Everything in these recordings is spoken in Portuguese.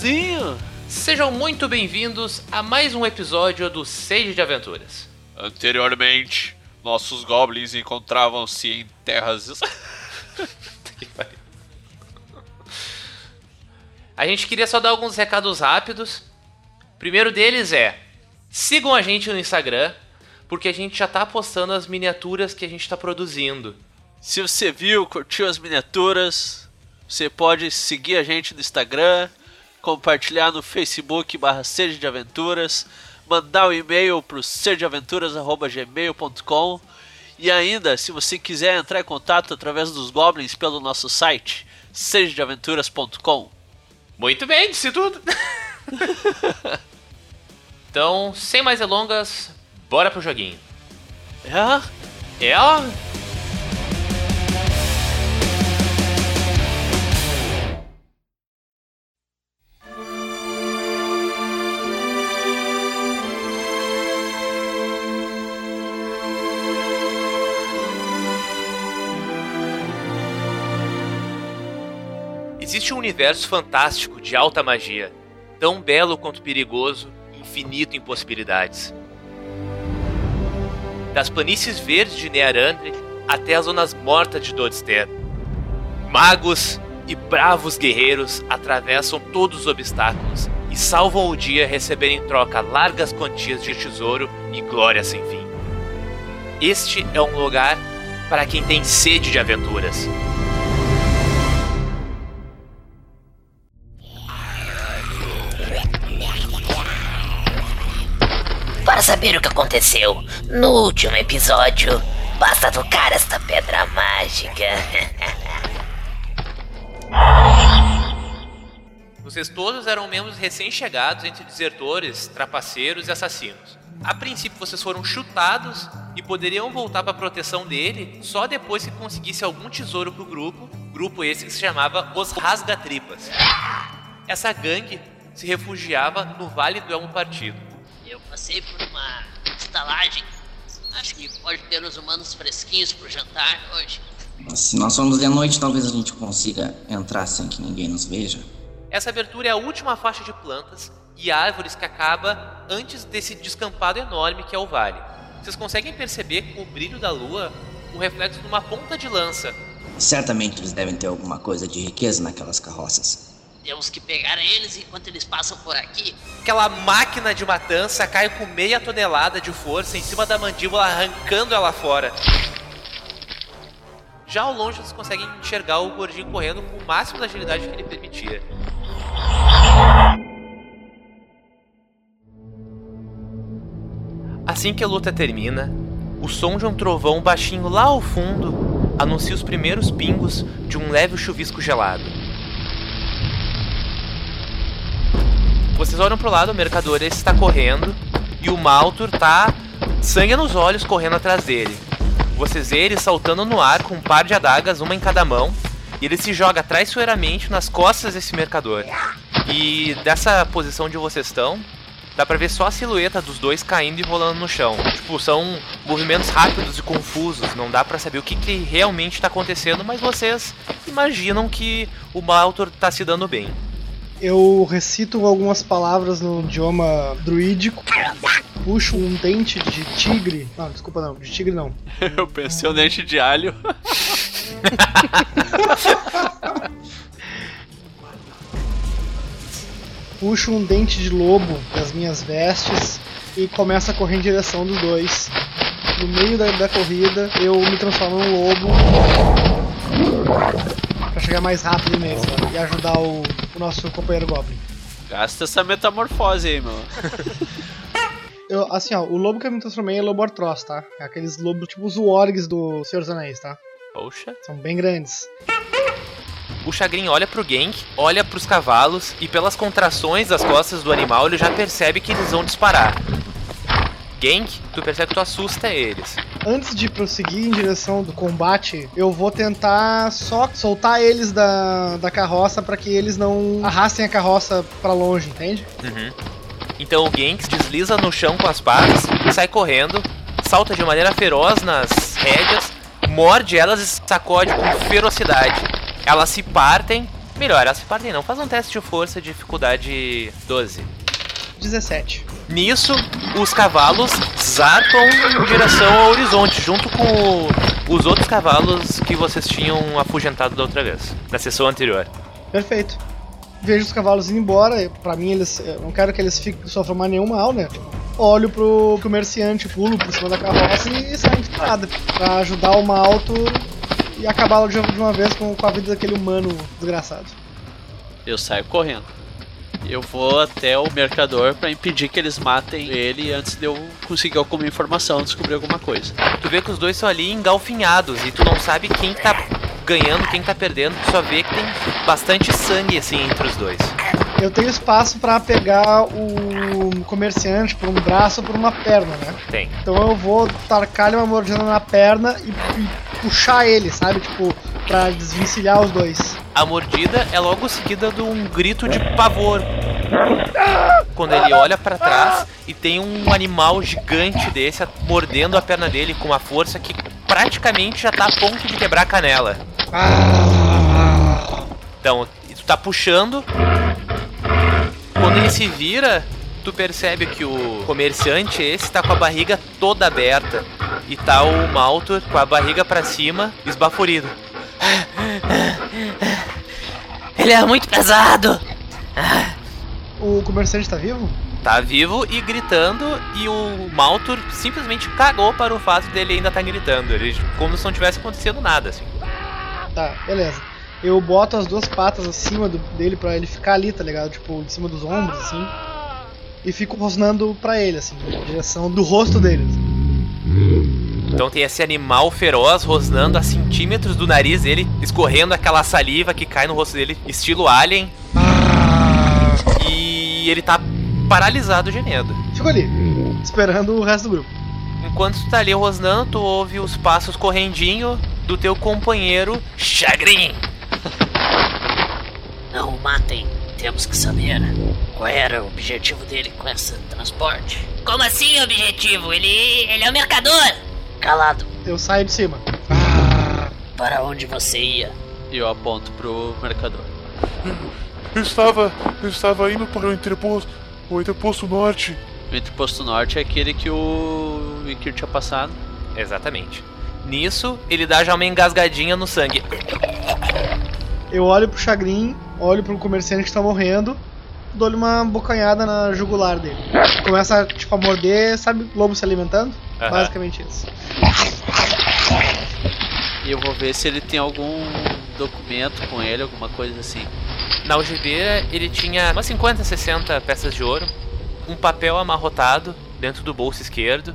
Guizinho. Sejam muito bem-vindos a mais um episódio do Sage de Aventuras. Anteriormente, nossos goblins encontravam-se em terras. A gente queria só dar alguns recados rápidos. Primeiro deles é: sigam a gente no Instagram, porque a gente já tá postando as miniaturas que a gente tá produzindo. Se você viu, curtiu as miniaturas, você pode seguir a gente no Instagram, compartilhar no Facebook barra Seja de Aventuras, mandar um e-mail pro sejadeaventuras.gmail.com e ainda, se você quiser entrar em contato através dos goblins pelo nosso site, sejadeaventuras.com. Muito bem, disse tudo. então, sem mais delongas, bora pro joguinho. É? É, Existe um universo fantástico de alta magia, tão belo quanto perigoso, infinito em possibilidades. Das planícies verdes de Nearandre até as zonas mortas de Dodster. Magos e bravos guerreiros atravessam todos os obstáculos e salvam o dia recebendo em troca largas quantias de tesouro e glória sem fim. Este é um lugar para quem tem sede de aventuras. Para saber o que aconteceu no último episódio, basta tocar esta pedra mágica. Vocês todos eram membros recém-chegados entre desertores, trapaceiros e assassinos. A princípio, vocês foram chutados e poderiam voltar para a proteção dele só depois que conseguisse algum tesouro pro grupo, grupo esse que se chamava Os Rasgatripas. Essa gangue se refugiava no Vale do Elmo Partido. Passei por uma estalagem. Acho que pode ter os humanos fresquinhos pro jantar hoje. Se nós formos de noite, talvez a gente consiga entrar sem que ninguém nos veja. Essa abertura é a última faixa de plantas e árvores que acaba antes desse descampado enorme que é o vale. Vocês conseguem perceber com o brilho da lua o reflexo de uma ponta de lança. Certamente eles devem ter alguma coisa de riqueza naquelas carroças. Temos que pegar eles enquanto eles passam por aqui. Aquela máquina de matança cai com meia tonelada de força em cima da mandíbula, arrancando ela fora. Já ao longe vocês conseguem enxergar o gordinho correndo com o máximo da agilidade que ele permitia. Assim que a luta termina, o som de um trovão baixinho lá ao fundo anuncia os primeiros pingos de um leve chuvisco gelado. Vocês olham pro lado, o mercador esse está correndo e o Maltur tá sangue nos olhos correndo atrás dele. Vocês vê ele saltando no ar com um par de adagas, uma em cada mão, e ele se joga traiçoeiramente nas costas desse mercador. E dessa posição onde vocês estão, dá pra ver só a silhueta dos dois caindo e rolando no chão. Tipo, são movimentos rápidos e confusos, não dá pra saber o que, que realmente tá acontecendo, mas vocês imaginam que o Maltor tá se dando bem. Eu recito algumas palavras no idioma druídico. Puxo um dente de tigre. Não, desculpa não, de tigre não. Eu pensei o dente de alho. Puxo um dente de lobo das minhas vestes e começo a correr em direção dos dois. No meio da, da corrida, eu me transformo num lobo pra chegar mais rápido neles né, e ajudar o, o nosso companheiro Goblin. Gasta essa metamorfose aí, meu. Eu, assim, ó, o lobo que eu me transformei é lobo artroz, tá? É aqueles lobos tipo os wargs do Senhor dos Anéis, tá? Poxa. São bem grandes. O Chagrin olha pro Genk, olha pros cavalos e pelas contrações das costas do animal ele já percebe que eles vão disparar. Genk, tu percebe que tu assusta eles. Antes de prosseguir em direção do combate, eu vou tentar só soltar eles da, da carroça para que eles não arrastem a carroça para longe, entende? Uhum. Então o Genk desliza no chão com as patas, sai correndo, salta de maneira feroz nas rédeas, morde elas e sacode com ferocidade. Elas se partem Melhor, elas se partem não. Faz um teste de força, dificuldade 12. 17. Nisso, os cavalos zarpam em direção ao horizonte, junto com os outros cavalos que vocês tinham afugentado da outra vez, na sessão anterior. Perfeito. Vejo os cavalos indo embora. Pra mim, eles. Eu não quero que eles fiquem, sofram mais nenhum mal, né? Olho pro comerciante, pulo por cima da carroça e saio disparada. Pra ajudar o Malto e acabar de de uma vez com, com a vida daquele humano desgraçado. Eu saio correndo. Eu vou até o mercador pra impedir que eles matem ele antes de eu conseguir alguma informação, descobrir alguma coisa. Tu vê que os dois estão ali engalfinhados e tu não sabe quem tá ganhando, quem tá perdendo, tu só vê que tem bastante sangue assim entre os dois. Eu tenho espaço pra pegar o comerciante por um braço ou por uma perna, né? Tem. Então eu vou tarcar-lhe uma mordida na perna e, e puxar ele, sabe? Tipo, pra desvencilhar os dois. A mordida é logo seguida de um grito de pavor. Quando ele olha pra trás e tem um animal gigante desse mordendo a perna dele com uma força que praticamente já tá a ponto de quebrar a canela. Então, tu tá puxando. Quando ele se vira, tu percebe que o comerciante esse tá com a barriga toda aberta. E tá o Maltor com a barriga pra cima, esbaforido. Ele é muito pesado. O comerciante tá vivo? Tá vivo e gritando, e o Maltor simplesmente cagou para o fato dele ainda estar gritando. Ele, como se não tivesse acontecendo nada, assim. Tá, beleza. Eu boto as duas patas acima do- dele pra ele ficar ali, tá ligado? Tipo, em cima dos ombros, assim. E fico rosnando pra ele, assim, na direção do rosto dele. assim. Então tem esse animal feroz rosnando a centímetros do nariz dele, escorrendo aquela saliva que cai no rosto dele, estilo alien. E ele tá paralisado de medo. Fico ali, esperando o resto do grupo. Enquanto tu tá ali rosnando, tu ouve os passos correndinho do teu companheiro Chagrin. Não o matem. Temos que saber qual era o objetivo dele com esse transporte. Como assim, objetivo? Ele, ele é o mercador. Calado. Eu saio de cima. Para onde você ia? E eu aponto pro mercador. Eu estava. Eu estava indo para o entreposto. O entreposto norte. O entreposto norte é aquele que o Ikir tinha passado. Exatamente. Nisso, ele dá já uma engasgadinha no sangue. Eu olho pro Chagrin, olho pro comerciante que tá morrendo, dou-lhe uma bocanhada na jugular dele. Começa, tipo, a morder, sabe, lobo se alimentando? Aham. Basicamente isso. E eu vou ver se ele tem algum documento com ele, alguma coisa assim. Na algibeira, ele tinha umas 50, 60 peças de ouro, um papel amarrotado dentro do bolso esquerdo,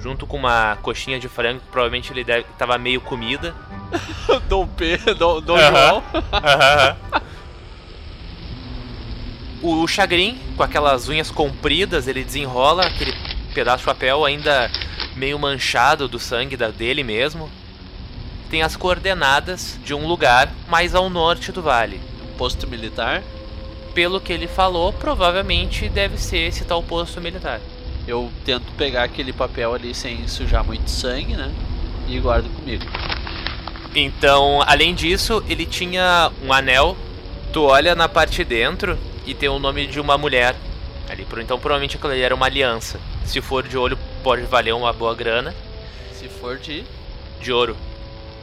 junto com uma coxinha de frango, que provavelmente ele deve, tava meio comida. Dom P, Dom, Dom. João. O Chagrin, com aquelas unhas compridas, ele desenrola aquele pedaço de papel ainda meio manchado do sangue da- dele mesmo. Tem as coordenadas de um lugar mais ao norte do vale. Posto militar. Pelo que ele falou, provavelmente deve ser esse tal posto militar. Eu tento pegar aquele papel ali sem sujar muito sangue, né? E guardo comigo. Então, além disso, ele tinha um anel. Tu olha na parte de dentro e tem o nome de uma mulher. Ali, então provavelmente aquilo ali era uma aliança. Se for de olho, pode valer uma boa grana. Se for de. De ouro.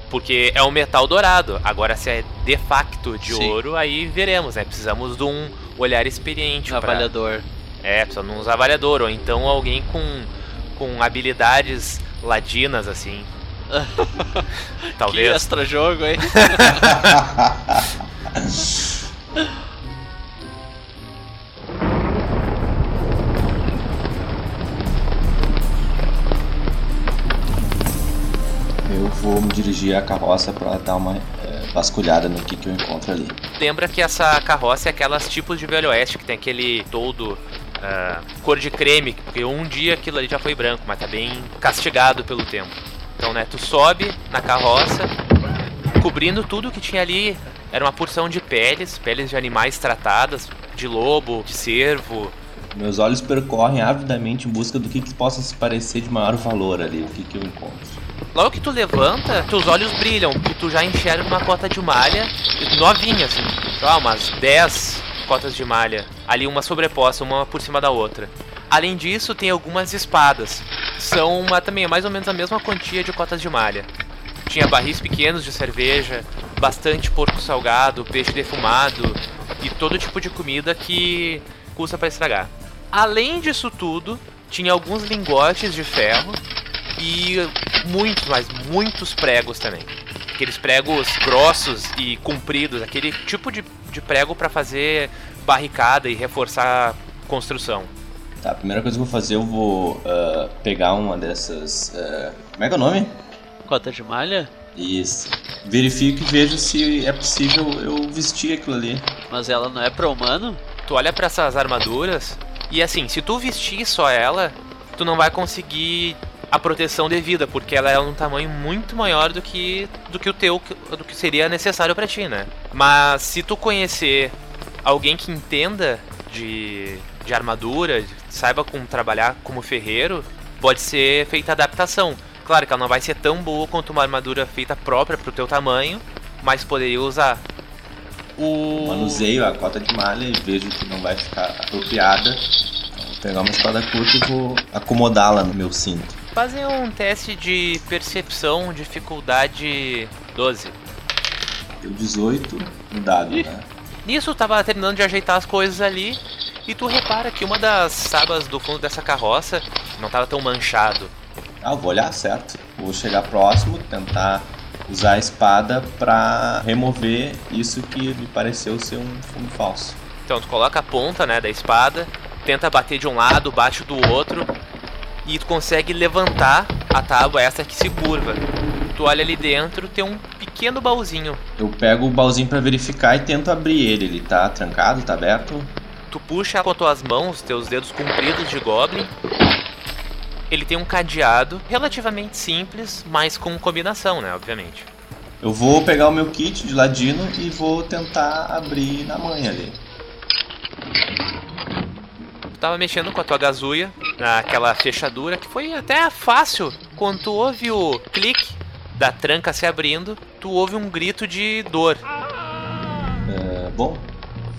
Porque é um metal dourado. Agora, se é de facto de Sim. ouro, aí veremos, né? Precisamos de um olhar experiente. pra- Avaliador. É, precisa de um avaliador. Ou então alguém com, com habilidades ladinas, assim. Que Talvez. extra jogo, hein? vou me dirigir à carroça pra dar uma eh, vasculhada no que, que eu encontro ali. Lembra que essa carroça é aquelas tipos de Velho Oeste que tem aquele todo ah, cor de creme, porque um dia aquilo ali já foi branco, mas tá bem castigado pelo tempo. Então, né, tu sobe na carroça, cobrindo tudo que tinha ali. Era uma porção de peles, peles de animais tratadas, de lobo, de cervo, Meus olhos percorrem avidamente em busca do que, que possa se parecer de maior valor ali, o que, que eu encontro. Logo que tu levanta, teus olhos brilham, porque tu já enxerga uma cota de malha novinha, assim. Sei umas 10 cotas de malha. Ali uma sobreposta, uma por cima da outra. Além disso, tem algumas espadas. São uma, também mais ou menos a mesma quantia de cotas de malha. Tinha barris pequenos de cerveja, bastante porco salgado, peixe defumado e todo tipo de comida que custa para estragar. Além disso tudo, tinha alguns lingotes de ferro e muitos, mas muitos pregos também. Aqueles pregos grossos e compridos, aquele tipo de, de prego para fazer barricada e reforçar a construção. Tá, a primeira coisa que eu vou fazer, eu vou ah, pegar uma dessas. ah, como é que é o nome? Cota de malha? Isso. Verifico e vejo se é possível eu vestir aquilo ali. Mas ela não é pra humano? Tu olha para essas armaduras e assim, se tu vestir só ela, tu não vai conseguir a proteção devida, porque ela é um tamanho muito maior do que do que o teu, do que seria necessário para ti, né? Mas se tu conhecer alguém que entenda de, de armadura, saiba como trabalhar como ferreiro, pode ser feita adaptação. Claro que ela não vai ser tão boa quanto uma armadura feita própria pro teu tamanho, mas poderia usar. O Manuseio a cota de malha e vejo que não vai ficar apropriada. Então, vou pegar uma espada curta e vou acomodá-la no meu cinto. Fazer um teste de percepção, dificuldade 12. Deu 18 no dado, né? Nisso tava terminando de ajeitar as coisas ali e tu repara que uma das tábuas do fundo dessa carroça não tava tão manchado. Ah, eu vou olhar certo. Vou chegar próximo, tentar usar a espada pra remover isso que me pareceu ser um fundo falso. Então tu coloca a ponta, né, da espada, tenta bater de um lado, bate do outro e tu consegue levantar a tábua essa que se curva. Tu olha ali dentro, tem um pequeno baúzinho. Eu pego o baúzinho pra verificar e tento abrir ele. Ele tá trancado, tá aberto? Tu puxa com as tuas mãos, teus dedos compridos de goblin. Ele tem um cadeado relativamente simples, mas com combinação, né, obviamente. Eu vou pegar o meu kit de ladino e vou tentar abrir na manha ali. Tava mexendo com a tua gazuia naquela fechadura que foi até fácil. Quando tu ouve o clique da tranca se abrindo, tu ouve um grito de dor. É, bom,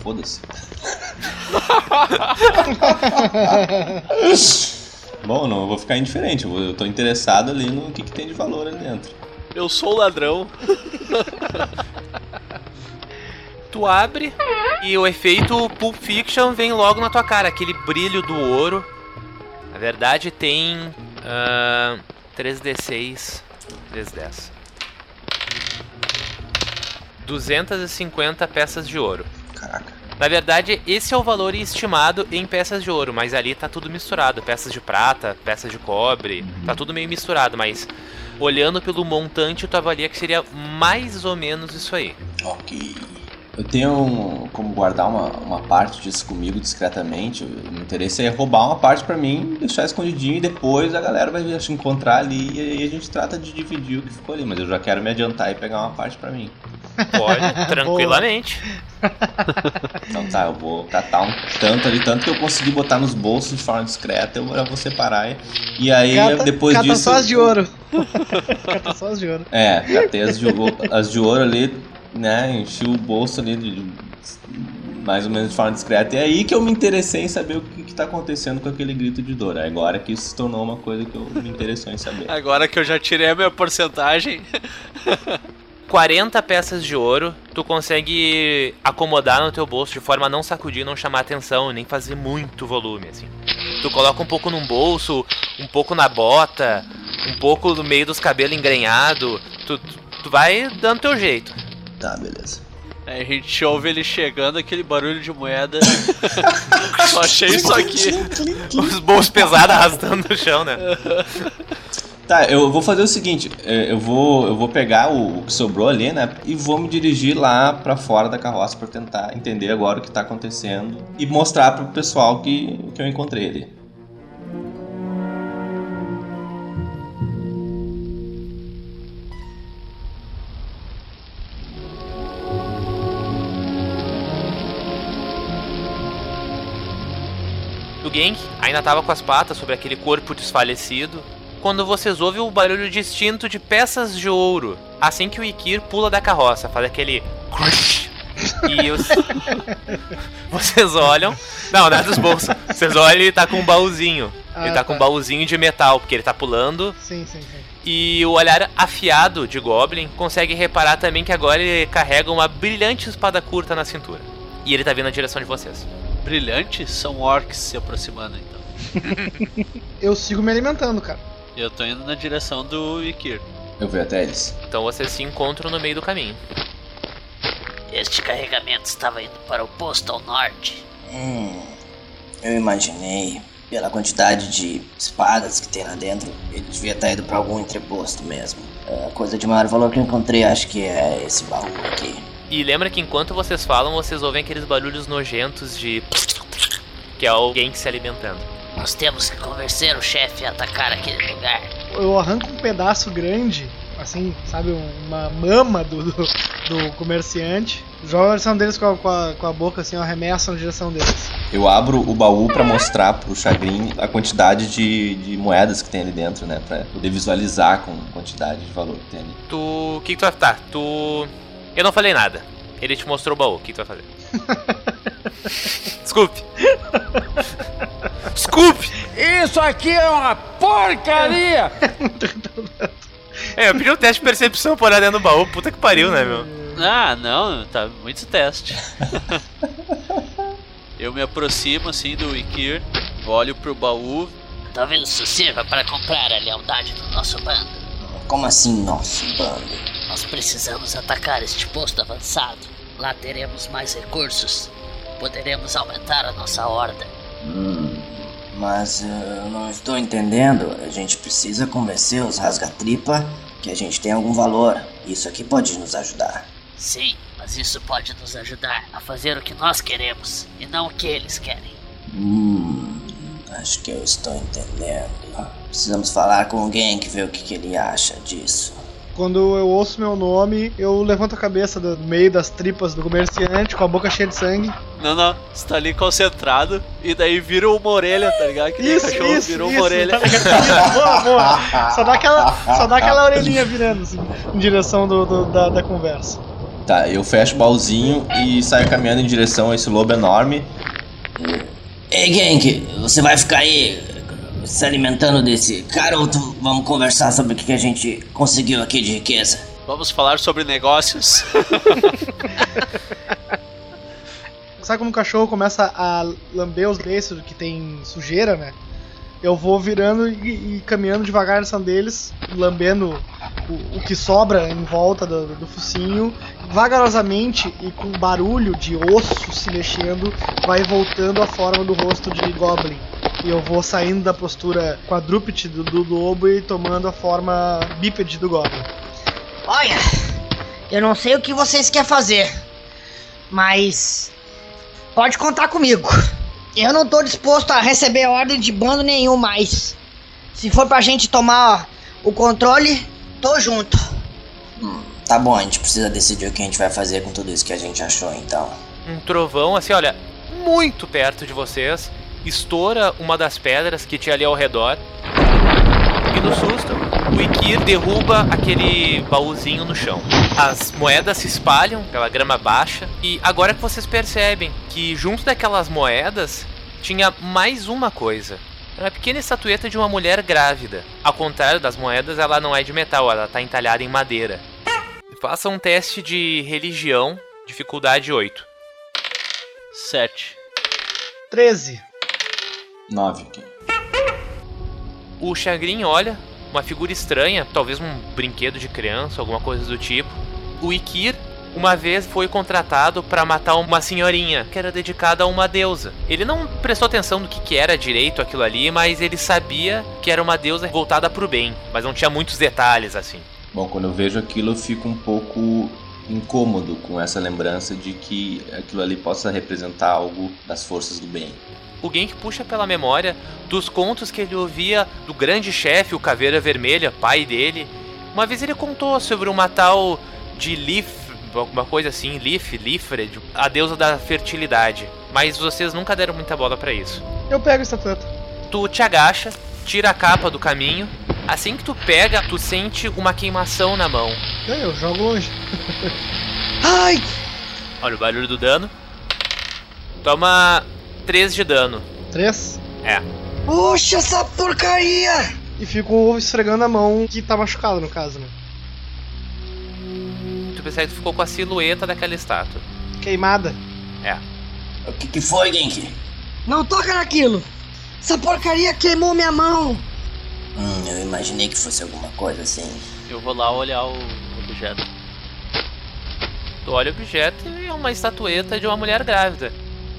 foda-se. bom, não, eu vou ficar indiferente. Eu, vou- eu tô interessado ali no que, que tem de valor ali dentro. Eu sou o ladrão. Tu abre e o efeito Pulp Fiction vem logo na tua cara, aquele brilho do ouro. Na verdade tem ah, 3d6, 310. 250 peças de ouro. Caraca. Na verdade, esse é o valor estimado em peças de ouro, mas ali tá tudo misturado. Peças de prata, peças de cobre, tá tudo meio misturado, mas olhando pelo montante, tu avalia que seria mais ou menos isso aí. Ok. Eu tenho um- como guardar uma, uma parte disso comigo discretamente. O meu interesse é roubar uma parte pra mim, deixar escondidinho e depois a galera vai se encontrar ali e aí a gente trata de dividir o que ficou ali. Mas eu já quero me adiantar e pegar uma parte pra mim. Pode, tranquilamente. Então tá, eu vou catar um tanto ali, tanto que eu consegui botar nos bolsos de forma discreta, eu já vou separar. E, e aí Cata, depois cata disso. só as de ouro. cata só as de ouro. É, catei as de, as de ouro ali, né? Enchi o bolso ali de, de- mais ou menos de forma discreta. E é aí que eu me interessei em saber o que, que tá acontecendo com aquele grito de dor. É Agora que isso se tornou uma coisa que eu me interessou em saber. Agora que eu já tirei a minha porcentagem. 40 peças de ouro, tu consegue acomodar no teu bolso de forma a não sacudir, não chamar atenção, nem fazer muito volume, assim. Tu coloca um pouco num bolso, um pouco na bota, um pouco no meio dos cabelos engrenhado, tu, tu, tu vai dando teu jeito. Tá, beleza. Aí a gente ouve ele chegando, aquele barulho de moeda. Só achei isso aqui. Os bolsos pesados arrastando no chão, né? Tá, eu vou fazer o seguinte, é, eu vou, eu vou pegar o, que sobrou ali, né, e vou me dirigir lá pra fora da carroça pra tentar entender agora o que tá acontecendo e mostrar pro pessoal que, que eu encontrei ali. Ainda tava com as patas sobre aquele corpo desfalecido quando vocês ouvem o barulho distinto de peças de ouro. Assim que o Ikir pula da carroça, faz aquele crush. E os... vocês olham. Não, não é dos bolsos. Vocês olham e ele tá com um baúzinho. Ah, ele tá, com um baúzinho de metal, porque ele tá pulando. Sim, sim, sim. E o olhar afiado de Goblin consegue reparar também que agora ele carrega uma brilhante espada curta na cintura. E ele tá vindo na direção de vocês. Brilhantes são orcs se aproximando, então. Eu sigo me alimentando, cara. E eu tô indo na direção do Ikir. Eu vou até eles. Então vocês se encontram no meio do caminho. Este carregamento estava indo para o posto ao norte. Hum, eu imaginei, pela quantidade de espadas que tem lá dentro, ele devia estar indo pra algum entreposto mesmo. A coisa de maior valor que eu encontrei, acho que é esse baú aqui. E lembra que enquanto vocês falam, vocês ouvem aqueles barulhos nojentos de. que é alguém se alimentando. Nós temos que convencer o chefe a atacar aquele lugar. Eu arranco um pedaço grande, assim, sabe, uma mama do, do, do comerciante. Jogo na direção deles com a, com, a, com a boca, assim, eu arremesso na direção deles. Eu abro o baú pra mostrar pro Chagrin a quantidade de, de moedas que tem ali dentro, né? Pra poder visualizar com a quantidade de valor que tem ali. Tu. O que, que tu vai. Tá, tu. Eu não falei nada. Ele te mostrou o baú. O que, tu vai fazer? Desculpe. Desculpe! Isso aqui é uma porcaria! É, eu pedi um teste de percepção pra olhar dentro do baú. Puta que pariu, né, meu? Ah, não, tá muito teste. eu me aproximo assim do Ikir, olho pro baú. Talvez isso sirva para comprar a lealdade do nosso bando. Como assim, nosso bando? Nós precisamos atacar este posto avançado. Lá teremos mais recursos. Poderemos aumentar a nossa horda. Hum, mas eh, eu não estou entendendo. A gente precisa convencer os rasgatripa que a gente tem algum valor. Isso aqui pode nos ajudar. Sim, mas isso pode nos ajudar a fazer o que nós queremos e não o que eles querem. Hum, acho que eu estou entendendo. Precisamos falar com alguém que vê o que, que ele acha disso. Quando eu ouço meu nome, eu levanto a cabeça do meio das tripas do comerciante, com a boca cheia de sangue. Não, não, você tá ali concentrado e daí vira uma orelha, tá ligado? Que Isso, cachorro isso, virou isso, uma orelha. tá? Isso, boa, boa. Só dá aquela, só dá aquela orelhinha virando, assim, em direção do, do- da, da conversa. Tá, eu fecho o baúzinho e saio caminhando em direção a esse lobo enorme. Ei, Genk, você vai ficar aí se alimentando desse tu- vamos conversar sobre o que, a gente conseguiu aqui de riqueza? Vamos falar sobre negócios. Sabe como o cachorro começa a lamber os beiços que tem sujeira, né? Eu vou virando e, e caminhando devagar na deles, lambendo o, o que sobra em volta do, do focinho, vagarosamente e com barulho de osso se mexendo, vai voltando a forma do rosto de Goblin. E eu vou saindo da postura quadrúpede do, do lobo e tomando a forma bípede do Goblin. Olha, eu não sei o que vocês querem fazer, mas pode contar comigo. Eu não tô disposto a receber ordem de bando nenhum mais. Se for pra gente tomar o controle, tô junto. Tá bom, a gente precisa decidir o que a gente vai fazer com tudo isso que a gente achou então. Um trovão, assim, olha, muito perto de vocês, estoura uma das pedras que tinha ali ao redor. E no susto, o Ikir derruba aquele baúzinho no chão. As moedas se espalham pela grama baixa. E agora que vocês percebem que junto daquelas moedas tinha mais uma coisa. Uma pequena estatueta de uma mulher grávida. Ao contrário das moedas, ela não é de metal, ela está entalhada em madeira. Faça um teste de religião, dificuldade 8. 7. 13. Nove aqui. O Chagrin olha, uma figura estranha, talvez um brinquedo de criança, alguma coisa do tipo. O Ikir, uma vez, foi contratado para matar uma senhorinha que era dedicada a uma deusa. Ele não prestou atenção no que, que era direito aquilo ali, mas ele sabia que era uma deusa voltada para o bem, mas não tinha muitos detalhes assim. Bom, quando eu vejo aquilo, eu fico um pouco incômodo com essa lembrança de que aquilo ali possa representar algo das forças do bem. O Genk puxa pela memória dos contos que ele ouvia do grande chefe, o Caveira Vermelha, pai dele. Uma vez ele contou sobre uma tal de Lif, alguma coisa assim, Lif, Lifred, a deusa da fertilidade. Mas vocês nunca deram muita bola pra isso. Eu pego a estatueta. Tu te agacha, tira a capa do caminho. Assim que tu pega, tu sente uma queimação na mão. Aí eu jogo longe. Ai! Olha o barulho do dano. Toma 3 de dano. Três. É. Puxa essa porcaria! E fico esfregando a mão que tá machucada, no caso, né? Tu percebe que tu ficou com a silhueta daquela estátua. Queimada. É. O que, que foi, Genki? Não toca naquilo! Essa porcaria queimou minha mão! Hum, eu imaginei que fosse alguma coisa assim. Eu vou lá olhar o objeto. Tu olha o objeto e é uma estatueta de uma mulher grávida.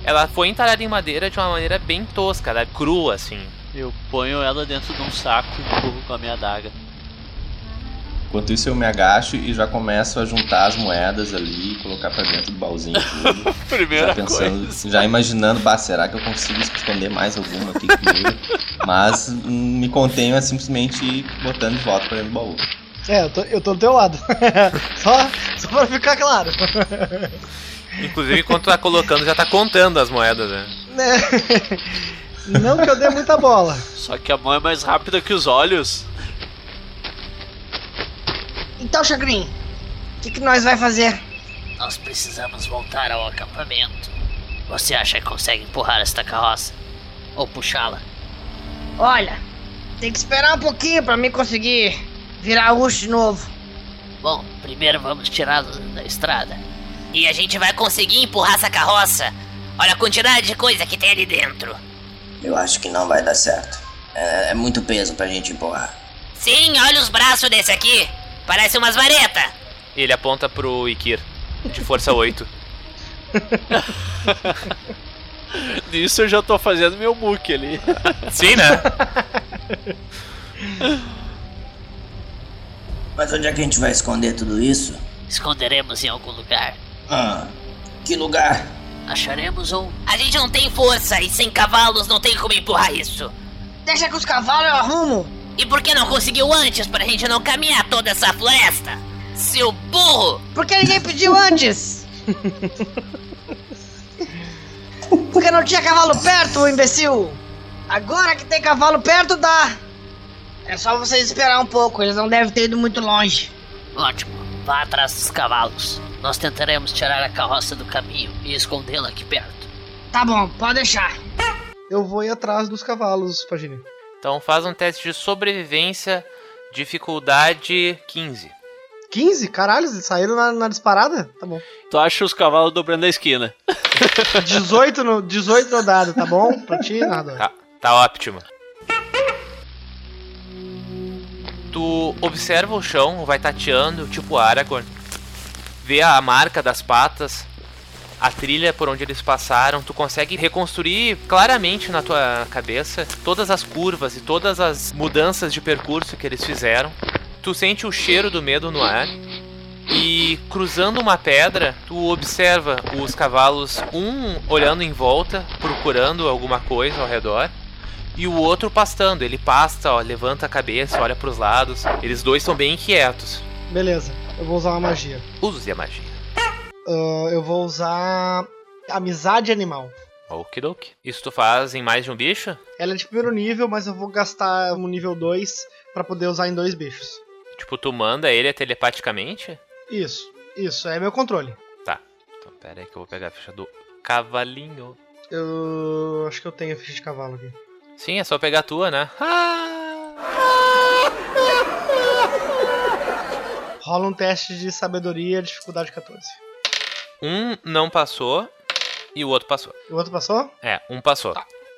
Ela foi entalhada em madeira de uma maneira bem tosca, ela é crua assim. Eu ponho ela dentro de um saco e empurro com a minha adaga. Enquanto isso eu me agacho e já começo a juntar as moedas ali, colocar pra dentro do baúzinho tudo. Primeira já pensando, coisa. já imaginando, bah, será que eu consigo esconder mais alguma aqui comigo? Mas hum, me contenho a simplesmente ir botando de volta pra dentro do baú. É, eu tô, eu tô do teu lado. só, só pra ficar claro. Inclusive, enquanto tu tá colocando, já tá contando as moedas, né? Né? Não que eu dê muita bola. Só que a mão é mais rápida que os olhos. Então, Chagrin, o que, que nós vai fazer? Nós precisamos voltar ao acampamento. Você acha que consegue empurrar esta carroça? Ou puxá-la? Olha, tem que esperar um pouquinho pra mim conseguir virar urso de novo. Bom, primeiro vamos tirá-lo da estrada. E a gente vai conseguir empurrar essa carroça. Olha a quantidade de coisa que tem ali dentro. Eu acho que não vai dar certo. É, é muito peso pra gente empurrar. Sim, olha os braços desse aqui. Parece umas varetas. E ele aponta pro Ikir, de força 8. Nisso eu já tô fazendo meu book ali. Sim, né? Mas onde é que a gente vai esconder tudo isso? Esconderemos em algum lugar. Ah, que lugar? Acharemos um. A gente não tem força e sem cavalos não tem como empurrar isso. Deixa que os cavalos eu arrumo. E por que não conseguiu antes pra gente não caminhar toda essa floresta? Seu burro! Por que ninguém pediu antes? Porque não tinha cavalo perto, imbecil. Agora que tem cavalo perto, dá. É só vocês esperar um pouco, eles não devem ter ido muito longe. Ótimo. Vá atrás dos cavalos. Nós tentaremos tirar a carroça do caminho e escondê-la aqui perto. Tá bom, pode deixar. Eu vou ir atrás dos cavalos, Pagini. Então faz um teste de sobrevivência, dificuldade 15. 15? Caralho, eles saíram na, na disparada? Tá bom. Tu acha os cavalos dobrando a esquina. 18 no, 18 no dado, tá bom? Pra ti, nada. Tá, tá ótimo. Tu observa o chão, vai tateando, tipo Aragorn. Vê a marca das patas, a trilha por onde eles passaram. Tu consegue reconstruir claramente na tua cabeça todas as curvas e todas as mudanças de percurso que eles fizeram. Tu sente o cheiro do medo no ar. E cruzando uma pedra, tu observa os cavalos, um olhando em volta, procurando alguma coisa ao redor, e o outro pastando. Ele pasta, ó, levanta a cabeça, olha pros lados. Eles dois são bem inquietos. Beleza, eu vou usar uma magia. Use a magia. Ah, eu vou usar amizade animal. Okidoki. Isso tu faz em mais de um bicho? Ela é de primeiro nível, mas eu vou gastar no nível 2 pra poder usar em dois bichos. Tipo, tu manda ele telepaticamente? Isso, isso, é meu controle. Tá. Então pera aí que eu vou pegar a ficha do cavalinho. Eu acho que eu tenho a ficha de cavalo aqui. Sim, é só pegar a tua, né? Rola um teste de sabedoria, dificuldade 14. Um não passou e o outro passou. E o outro passou? É, um passou.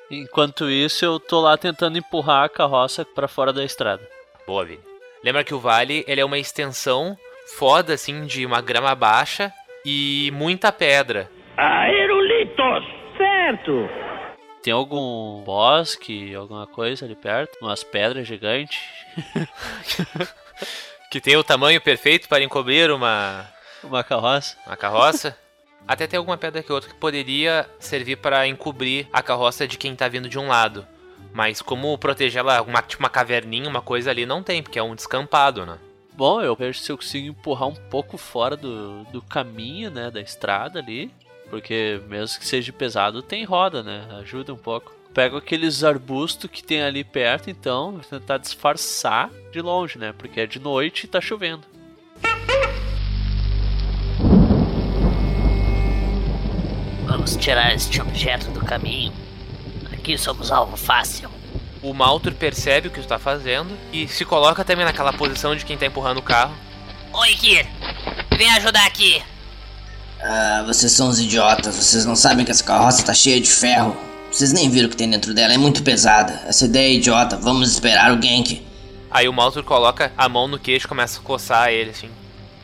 Enquanto isso, eu tô lá tentando empurrar a carroça pra fora da estrada. Boa, Vini. Lembra que o vale ele é uma extensão foda, assim, de uma grama baixa e muita pedra. Aerulitos! Certo! Tem algum bosque, alguma coisa ali perto? Umas pedras gigantes? Que tem o tamanho perfeito para encobrir uma, Uma carroça? uma carroça. Até tem alguma pedra que outra que poderia servir para encobrir a carroça de quem tá vindo de um lado. Mas como proteger ela, uma, tipo uma caverninha, uma coisa ali, não tem, porque é um descampado, né? Bom, eu vejo se eu consigo empurrar um pouco fora do, do caminho, né? Da estrada ali. Porque mesmo que seja pesado, tem roda, né? Ajuda um pouco. pego aqueles arbustos que tem ali perto, então, vou tentar disfarçar de longe, né? Porque é de noite e tá chovendo. Vamos tirar este objeto do caminho. Aqui somos alvo fácil. O Maltur percebe o que tu tá fazendo e se coloca também naquela posição de quem tá empurrando o carro. Oi, Kir. Vem ajudar aqui. Ah, vocês são os idiotas. Vocês não sabem que essa carroça tá cheia de ferro. Vocês nem viram o que tem dentro dela. É muito pesada. Essa ideia é idiota. Vamos esperar o Genk. Aí o Maltur coloca a mão no queixo e começa a coçar ele assim.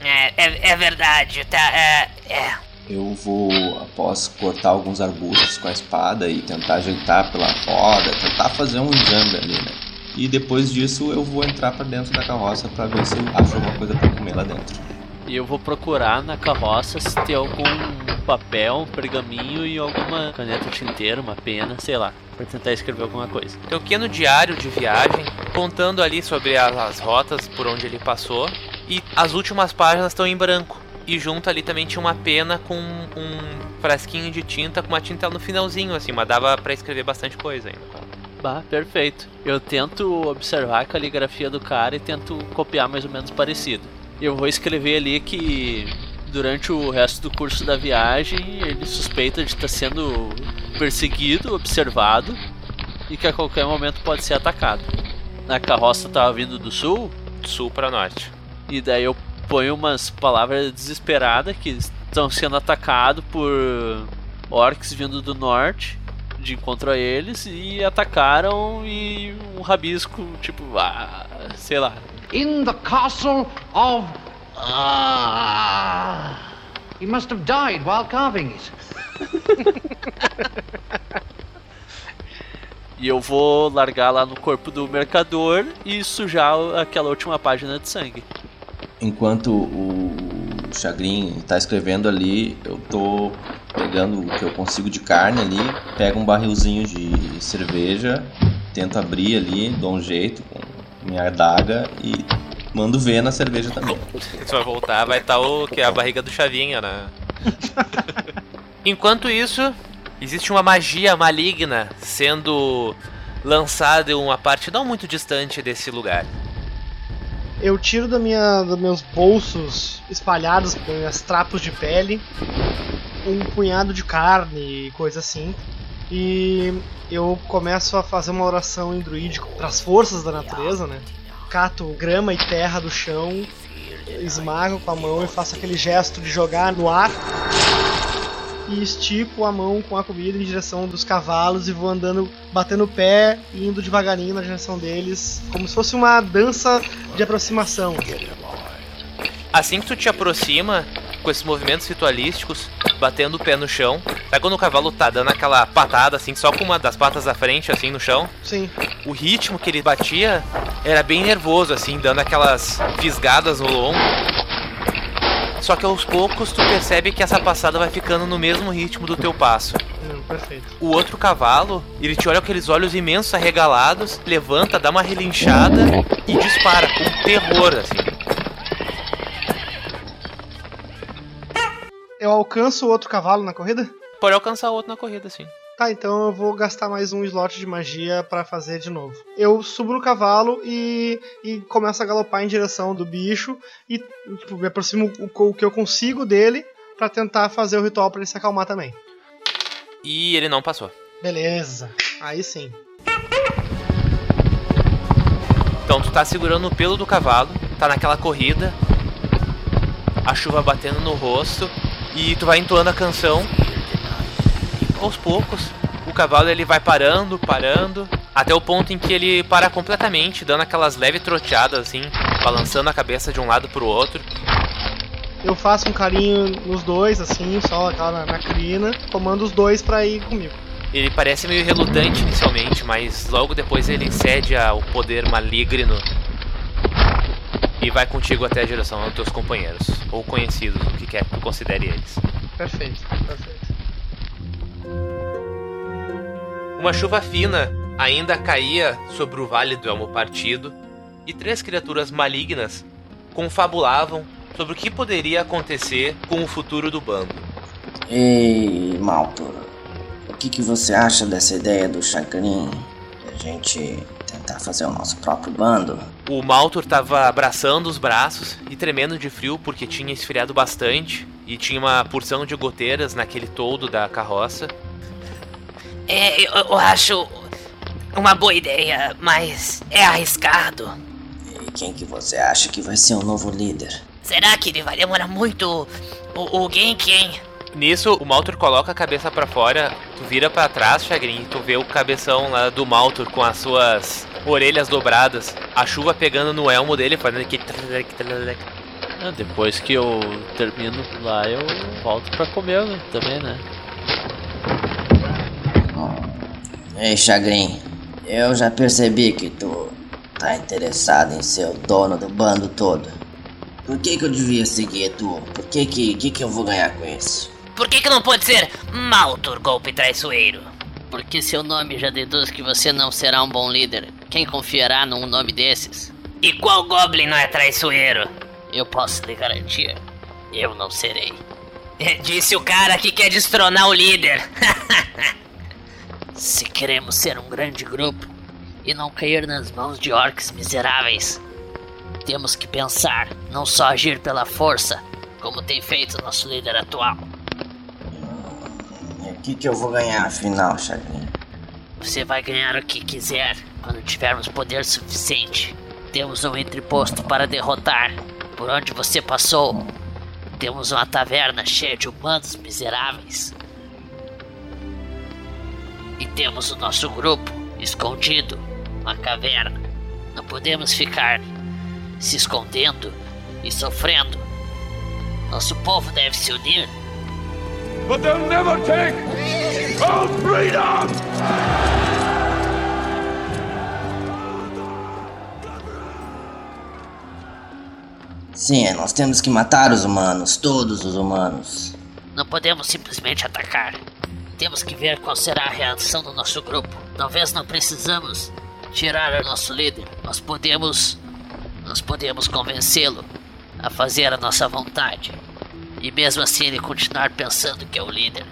É, é, é verdade, tá? É, é. Eu vou, após cortar alguns arbustos com a espada e tentar ajeitar pela roda, tentar fazer um exame ali, né? E depois disso eu vou entrar pra dentro da carroça pra ver se eu acho alguma coisa pra comer lá dentro. E eu vou procurar na carroça se tem algum papel, um pergaminho e alguma caneta tinteira, uma pena, sei lá, pra tentar escrever alguma coisa. Tem um pequeno diário de viagem contando ali sobre as rotas por onde ele passou e as últimas páginas estão em branco. E junto ali também tinha uma pena com um frasquinho de tinta com uma tinta no finalzinho, assim, mas dava pra escrever bastante coisa ainda. Bah, perfeito. Eu tento observar a caligrafia do cara e tento copiar mais ou menos parecido. Eu vou escrever ali que durante o resto do curso da viagem ele suspeita de estar sendo perseguido, observado e que a qualquer momento pode ser atacado. A carroça estava vindo do sul, Sul pra norte. e daí eu ponho umas palavras desesperadas que estão sendo atacados por orcs vindo do norte de encontro a eles e atacaram e um rabisco tipo, ah, sei lá. In the castle of. Ah! He must have died while carving it. E eu vou largar lá no corpo do mercador e sujar aquela última página de sangue. Enquanto o Chagrin tá escrevendo ali, eu tô pegando o que eu consigo de carne ali, pego um barrilzinho de cerveja, tento abrir ali, dou um jeito com minha adaga e mando ver na cerveja também. Tu vai voltar, vai estar o que é a barriga do Chavinha, né? Enquanto isso, existe uma magia maligna sendo lançada em uma parte não muito distante desse lugar. Eu tiro da minha, dos meus bolsos espalhados com meus trapos de pele um punhado de carne e coisa assim. E eu começo a fazer uma oração em druídico para as forças da natureza, né? Cato grama e terra do chão, esmago com a mão e faço aquele gesto de jogar no ar. E estico a mão com a comida em direção dos cavalos e vou andando, batendo o pé e indo devagarinho na direção deles, como se fosse uma dança de aproximação. Assim que tu te aproxima, com esses movimentos ritualísticos, batendo o pé no chão, sabe quando o cavalo tá dando aquela patada assim, só com uma das patas da frente, assim, no chão? Sim. O ritmo que ele batia era bem nervoso, assim, dando aquelas fisgadas no lombo. Só que aos poucos tu percebe que essa passada vai ficando no mesmo ritmo do teu passo. Hum, perfeito. O outro cavalo, ele te olha com aqueles olhos imensos arregalados, levanta, dá uma relinchada e dispara com terror, assim. Eu alcanço o outro cavalo na corrida? Pode alcançar o outro na corrida, sim. Tá, então eu vou gastar mais um slot de magia pra fazer de novo. Eu subo no cavalo e, e começo a galopar em direção do bicho e tipo, me aproximo o, o que eu consigo dele pra tentar fazer o ritual pra ele se acalmar também. E ele não passou. Beleza, aí sim. Então tu tá segurando o pelo do cavalo, tá naquela corrida, a chuva batendo no rosto e tu vai entoando a canção. Aos poucos, o cavalo ele vai parando, parando, até o ponto em que ele para completamente, dando aquelas leves troteadas assim, balançando a cabeça de um lado pro outro. Eu faço um carinho nos dois, assim, só aquela na, na crina, comando os dois pra ir comigo. Ele parece meio relutante inicialmente, mas logo depois ele cede ao poder maligno e vai contigo até a direção dos teus companheiros, ou conhecidos, o que quer que tu considere eles. Perfeito, perfeito. Uma chuva fina ainda caía sobre o vale do Elmo Partido, e três criaturas malignas confabulavam sobre o que poderia acontecer com o futuro do bando. Ei, Maltor. O que, que você acha dessa ideia do Chagrin? A gente tentar fazer o nosso próprio bando? O Maltur tava abraçando os braços e tremendo de frio porque tinha esfriado bastante e tinha uma porção de goteiras naquele toldo da carroça. É, eu, eu acho uma boa ideia, mas é arriscado. E quem que você acha que vai ser o novo líder? Será que ele vai demorar muito o, o Genki, hein? Nisso, o Maltur coloca a cabeça pra fora, tu vira pra trás, Chagrin, e tu vê o cabeção lá do Maltur com as suas orelhas dobradas, a chuva pegando no elmo dele, fazendo aquele... Ah, depois que eu termino lá, eu volto pra comer né, também, né? Ei, Chagrin, eu já percebi que tu tá interessado em ser o dono do bando todo. Por que que eu devia seguir tu? Por que que, que, que eu vou ganhar com isso? Por que, que não pode ser Maltur Golpe Traiçoeiro? Porque seu nome já deduz que você não será um bom líder. Quem confiará num nome desses? E qual Goblin não é traiçoeiro? Eu posso lhe garantir. Eu não serei. Disse o cara que quer destronar o líder. Se queremos ser um grande grupo e não cair nas mãos de orcs miseráveis, temos que pensar, não só agir pela força, como tem feito nosso líder atual. E o que, que eu vou ganhar afinal, Chagrin? Você vai ganhar o que quiser quando tivermos poder suficiente. Temos um entreposto para derrotar. Por onde você passou, temos uma taverna cheia de humanos miseráveis. E temos o nosso grupo escondido, uma caverna. Não podemos ficar se escondendo e sofrendo. Nosso povo deve se unir. But they'll never take our freedom! Sim, nós temos que matar os humanos, todos os humanos. Não podemos simplesmente atacar. Temos que ver qual será a reação do nosso grupo. Talvez não precisamos tirar o nosso líder. Nós podemos. Nós podemos convencê-lo a fazer a nossa vontade. E mesmo assim ele continuar pensando que é o líder.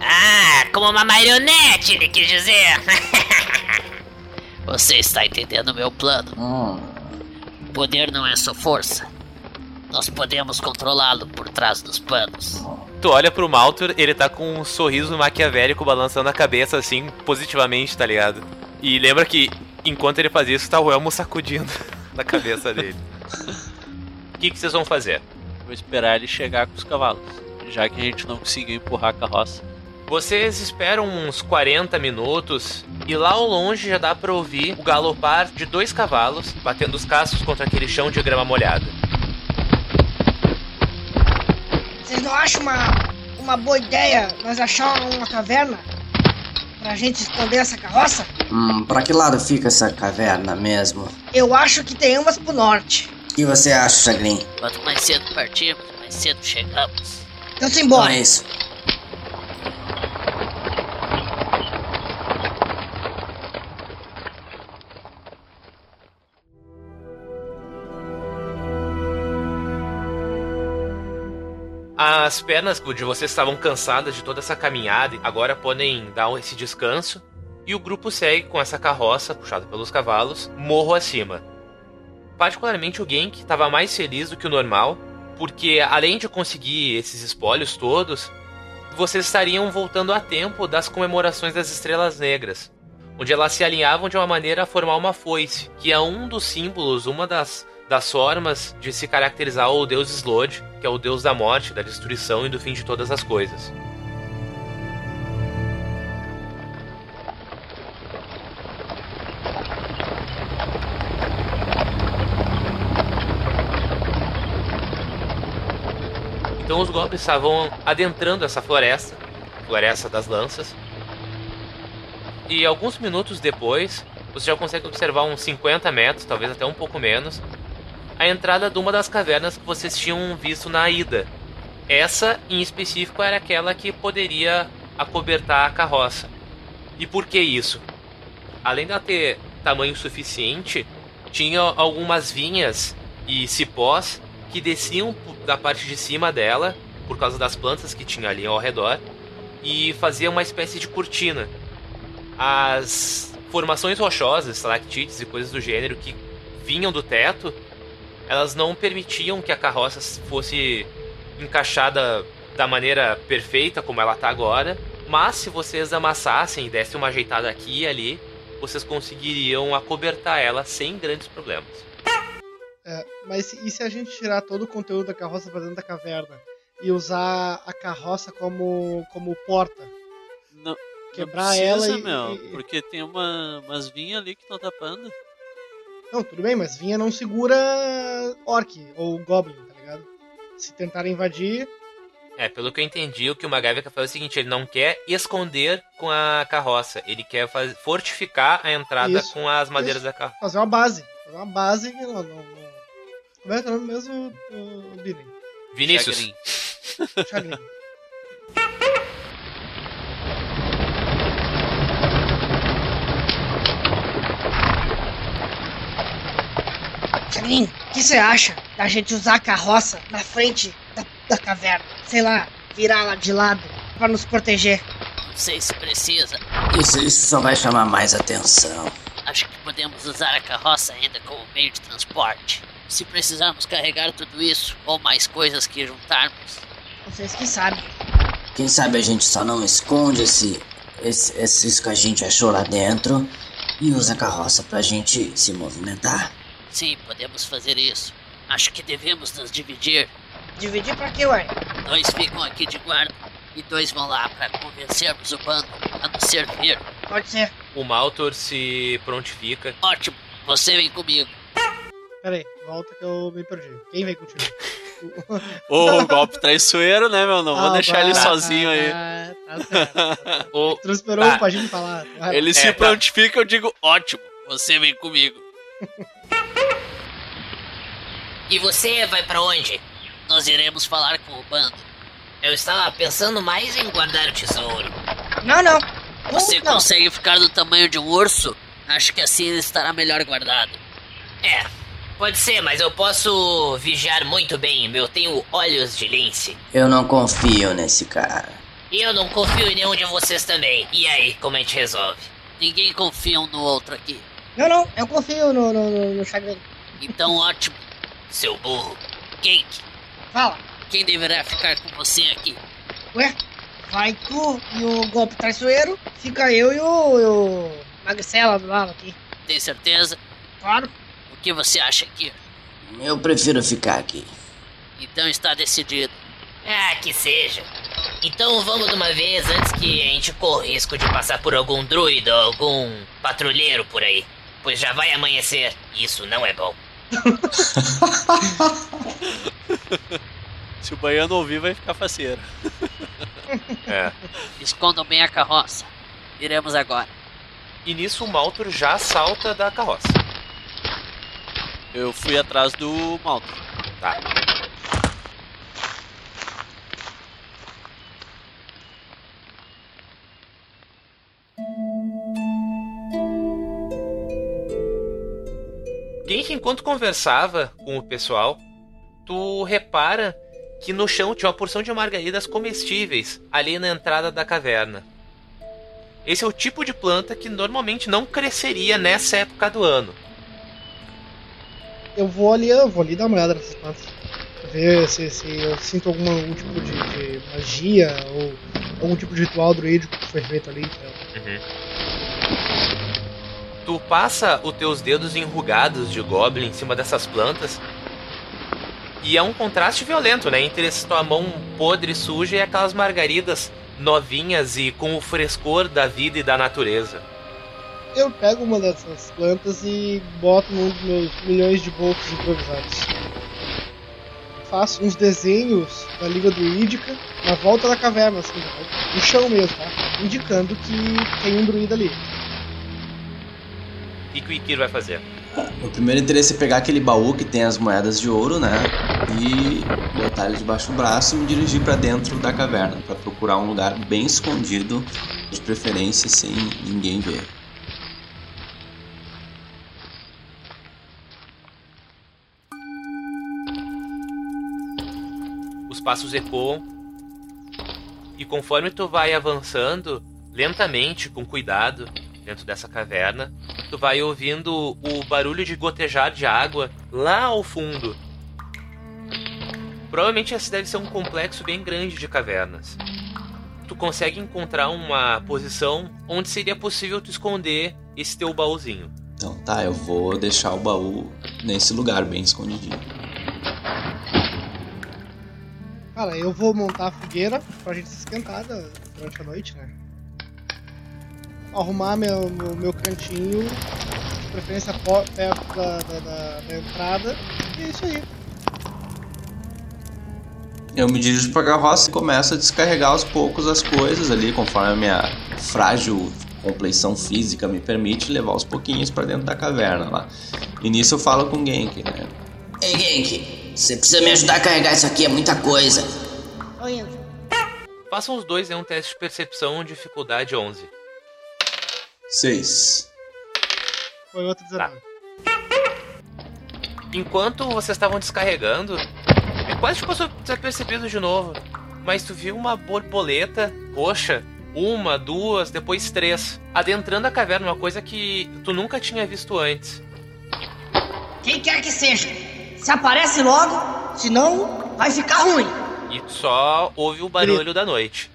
Ah, como uma marionete, ele quis dizer. Você está entendendo o meu plano? Hum, Poder não é só força. Nós podemos controlá-lo por trás dos panos. Tu olha pro Maltur, ele tá com um sorriso maquiavélico balançando a cabeça assim, positivamente, tá ligado? E lembra que enquanto ele fazia isso, tá o Elmo sacudindo na cabeça dele. O que, que vocês vão fazer? Vou esperar ele chegar com os cavalos, já que a gente não conseguiu empurrar a carroça. Vocês esperam uns 40 minutos e lá ao longe já dá pra ouvir o galopar de dois cavalos batendo os cascos contra aquele chão de grama molhada. Vocês não acham uma, uma boa ideia nós achar uma caverna? Pra gente esconder essa carroça? hum, pra que lado fica essa caverna mesmo? Eu acho que tem umas pro norte. O que você acha, Chagrin? Quanto mais cedo partirmos, mais cedo chegamos. Então se Então é isso. As pernas de vocês estavam cansadas de toda essa caminhada agora podem dar esse descanso. E o grupo segue com essa carroça puxada pelos cavalos, morro acima. Particularmente o Genk estava mais feliz do que o normal, porque além de conseguir esses espólios todos, vocês estariam voltando a tempo das comemorações das Estrelas Negras, onde elas se alinhavam de uma maneira a formar uma foice, que é um dos símbolos, uma das, das formas de se caracterizar o deus Slode, que é o deus da morte, da destruição e do fim de todas as coisas. Então os goblins estavam adentrando essa floresta, floresta das lanças. E alguns minutos depois, você já consegue observar uns 50 metros, talvez até um pouco menos, a entrada de uma das cavernas que vocês tinham visto na ida. Essa, em específico, era aquela que poderia acobertar a carroça. E por que isso? Além de ter tamanho suficiente, tinha algumas vinhas e cipós que desciam da parte de cima dela, por causa das plantas que tinha ali ao redor, e fazia uma espécie de cortina. As formações rochosas, estalactites e coisas do gênero que vinham do teto, elas não permitiam que a carroça fosse encaixada da maneira perfeita como ela está agora, mas se vocês amassassem e dessem uma ajeitada aqui e ali, vocês conseguiriam acobertar ela sem grandes problemas. É, mas e se a gente tirar todo o conteúdo da carroça pra dentro da caverna e usar a carroça como, como porta? Não, Quebrar não ela precisa, e- meu, e- porque tem uma, umas vinhas ali que estão tapando. Não, tudo bem, mas vinha não segura orc ou goblin, tá ligado? Se tentarem invadir, É, pelo que eu entendi, o que o MacGyver quer fazer é o seguinte: ele não quer esconder com a carroça, ele quer faz- fortificar a entrada Isso, com as madeiras isso. da carroça. fazer uma base. Fazer uma base que não. não, não... Como é que é o nome mesmo? Vinícius. Chagrin. Chagrin. Chagrin, o que você acha da gente usar a carroça na frente da, da caverna? Sei lá, virar ela de lado pra nos proteger. Não sei se precisa. Isso, isso só vai chamar mais atenção. Acho que podemos usar a carroça ainda como meio de transporte. Se precisarmos carregar tudo isso, ou mais coisas que juntarmos, Vocês que sabem. Quem sabe a gente só não esconde esse, esse, esse isso que a gente achou lá dentro e usa a carroça pra gente se movimentar. Sim, podemos fazer isso. Acho que devemos nos dividir. Dividir pra quê, ué? Dois ficam aqui de guarda e dois vão lá para convencermos o bando a nos servir. Pode ser. O Maltor se prontifica. Ótimo, você vem comigo. Pera aí, volta que eu me perdi. Quem vem contigo? Ô, golpe traiçoeiro, né, meu? Não vou Ah, deixar ele sozinho aí. ah, Tá certo. O, Transperou Tá. o falar. Vai, Ele É, se tá. prontifica, eu digo, ótimo, você vem comigo. E você vai pra onde? Nós iremos falar com o bando. Eu estava pensando mais em guardar o tesouro. Não, não. Você não. consegue ficar do tamanho de um urso? Acho que assim ele estará melhor guardado. É, pode ser, mas eu posso vigiar muito bem. Eu tenho olhos de lince. Eu não confio nesse cara. E eu não confio em nenhum de vocês também. E aí, como a gente resolve? Ninguém confia um no outro aqui. Não, não. Eu confio no, no, no, no Chagrin. Então, ótimo. Seu burro. Cake, Fala. quem deverá ficar com você aqui? Ué, vai tu e o golpe traiçoeiro. Fica eu e o, e o Magricela do lado aqui. Tem certeza? Claro. O que você acha aqui? Eu prefiro ficar aqui. Então está decidido. Ah, que seja. Então vamos de uma vez antes que a gente corra o risco de passar por algum druida ou algum patrulheiro por aí. Pois já vai amanhecer. Isso não é bom. Se o baiano ouvir, vai ficar faceiro. é. Escondam bem a carroça. Iremos agora. E nisso o Maltor já salta da carroça. Eu fui atrás do Malto. Tá. Genki, enquanto conversava com o pessoal, tu repara que no chão tinha uma porção de margaridas comestíveis ali na entrada da caverna. Esse é o tipo de planta que normalmente não cresceria nessa época do ano. Eu vou ali, eu vou ali dar uma olhada nessas plantas. Ver se, se eu sinto algum, algum tipo de, de magia ou algum tipo de ritual druídico que foi feito ali. entendeu? Tu passa os teus dedos enrugados de goblin em cima dessas plantas. E é um contraste violento, né? Entre essa tua mão podre suja e aquelas margaridas novinhas e com o frescor da vida e da natureza. Eu pego uma dessas plantas e boto num dos meus milhões de bolsos improvisados. Faço uns desenhos da Liga Druídica na volta da caverna, assim, no chão mesmo, tá? Indicando que tem um druida ali. O que o Ikir vai fazer? Meu primeiro interesse é pegar aquele baú que tem as moedas de ouro, né? E botar ele debaixo do braço e me dirigir pra dentro da caverna, pra procurar um lugar bem escondido, de preferência sem ninguém ver. Os passos ecoam. E conforme tu vai avançando, lentamente, com cuidado, dentro dessa caverna, tu vai ouvindo o barulho de gotejar de água lá ao fundo. Provavelmente esse deve ser um complexo bem grande de cavernas. Tu consegue encontrar uma posição onde seria possível tu esconder esse teu baúzinho. Então tá, eu vou deixar o baú nesse lugar bem escondidinho. Cara, eu vou montar a fogueira pra gente se esquentar durante a noite, né? Arrumar meu, meu, meu cantinho, de preferência perto da, da, da- da entrada. E é isso aí. Eu me dirijo pra carroça e começo a descarregar aos poucos as coisas ali, conforme a minha frágil compleição física me permite levar aos pouquinhos pra dentro da caverna lá. E nisso eu falo com o Genki, né? Ei, Genki, você precisa me ajudar a carregar isso aqui, é muita coisa. Tô indo. Façam os dois em um teste de percepção, dificuldade 11. Seis. Foi outro 19. Enquanto vocês estavam descarregando, quase te passou desapercebido de novo. Mas tu viu uma borboleta roxa, uma, duas, depois três, adentrando a caverna, uma coisa que tu nunca tinha visto antes. Quem quer que seja, se aparece logo, senão vai ficar ruim. E tu só ouve o barulho da noite.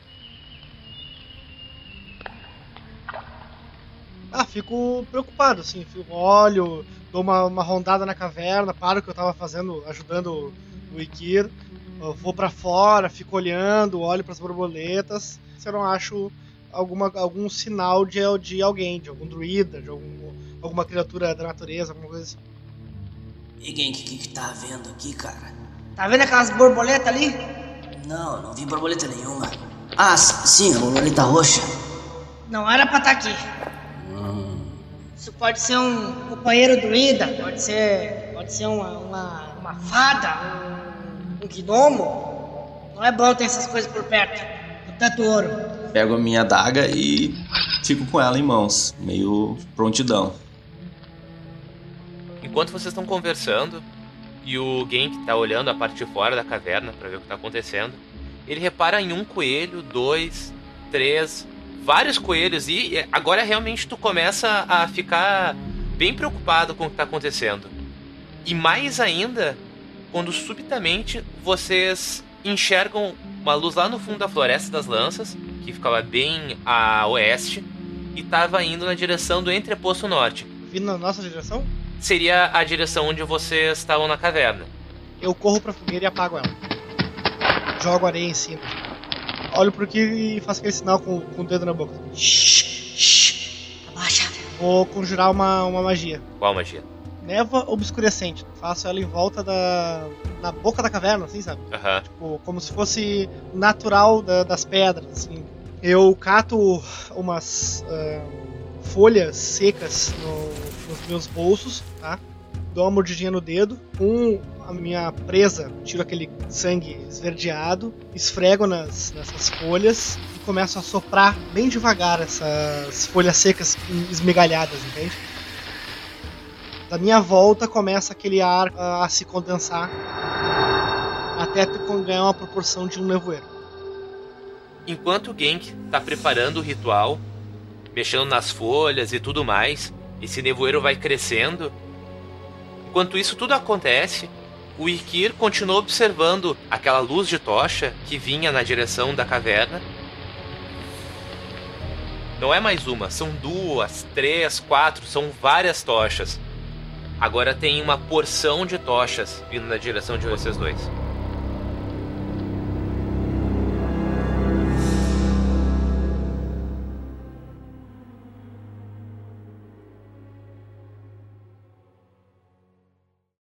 Ah, fico preocupado, assim. Fico, olho, dou uma, uma rondada na caverna, paro o que eu tava fazendo, ajudando o Ikir. Vou pra fora, fico olhando, olho pras borboletas. Se eu não acho alguma, algum sinal de, de alguém, de algum druida, de algum, alguma criatura da natureza, alguma coisa assim. E o que, que tá havendo aqui, cara? Tá vendo aquelas borboletas ali? Não, não vi borboleta nenhuma. Ah, sim, a borboleta roxa. Não era pra estar aqui. Isso pode ser um companheiro druida, pode ser. Pode ser uma, uma, uma fada, um, um gnomo. Não é bom ter essas coisas por perto. Com tanto ouro. Pego a minha adaga e fico com ela em mãos, meio prontidão. Enquanto vocês estão conversando e o Genk tá olhando a parte de fora da caverna pra ver o que tá acontecendo, ele repara em um coelho, dois, três, vários coelhos e agora realmente tu começa a ficar bem preocupado com o que tá acontecendo. E mais ainda quando subitamente vocês enxergam uma luz lá no fundo da Floresta das Lanças, que ficava bem a oeste, e estava indo na direção do Entreposto Norte. Vindo na nossa direção, Seria a direção onde vocês estavam na caverna. eu corro pra fogueira e apago ela. Jogo areia em cima. Olho pro Ikir e faço aquele sinal com, com o dedo na boca. Abaixa. Vou conjurar uma, uma magia. Qual magia? Névoa obscurecente. Faço ela em volta da. na boca da caverna, assim, sabe? Aham. Tipo, como se fosse natural da- das pedras, assim. Eu cato umas ah, folhas secas no- nos meus bolsos, tá? Dou uma mordidinha no dedo. Com a minha presa, tiro aquele sangue esverdeado, esfrego nas, nessas folhas e começo a soprar bem devagar essas folhas secas esmigalhadas, entende? Da minha volta começa aquele ar ah, a se condensar até ganhar uma proporção de um nevoeiro. Enquanto o Genk tá preparando o ritual, mexendo nas folhas e tudo mais, esse nevoeiro vai crescendo. Enquanto isso tudo acontece, o Ikir continua observando aquela luz de tocha que vinha na direção da caverna. Não é mais uma, são duas, três, quatro, são várias tochas. Agora tem uma porção de tochas vindo na direção de vocês dois.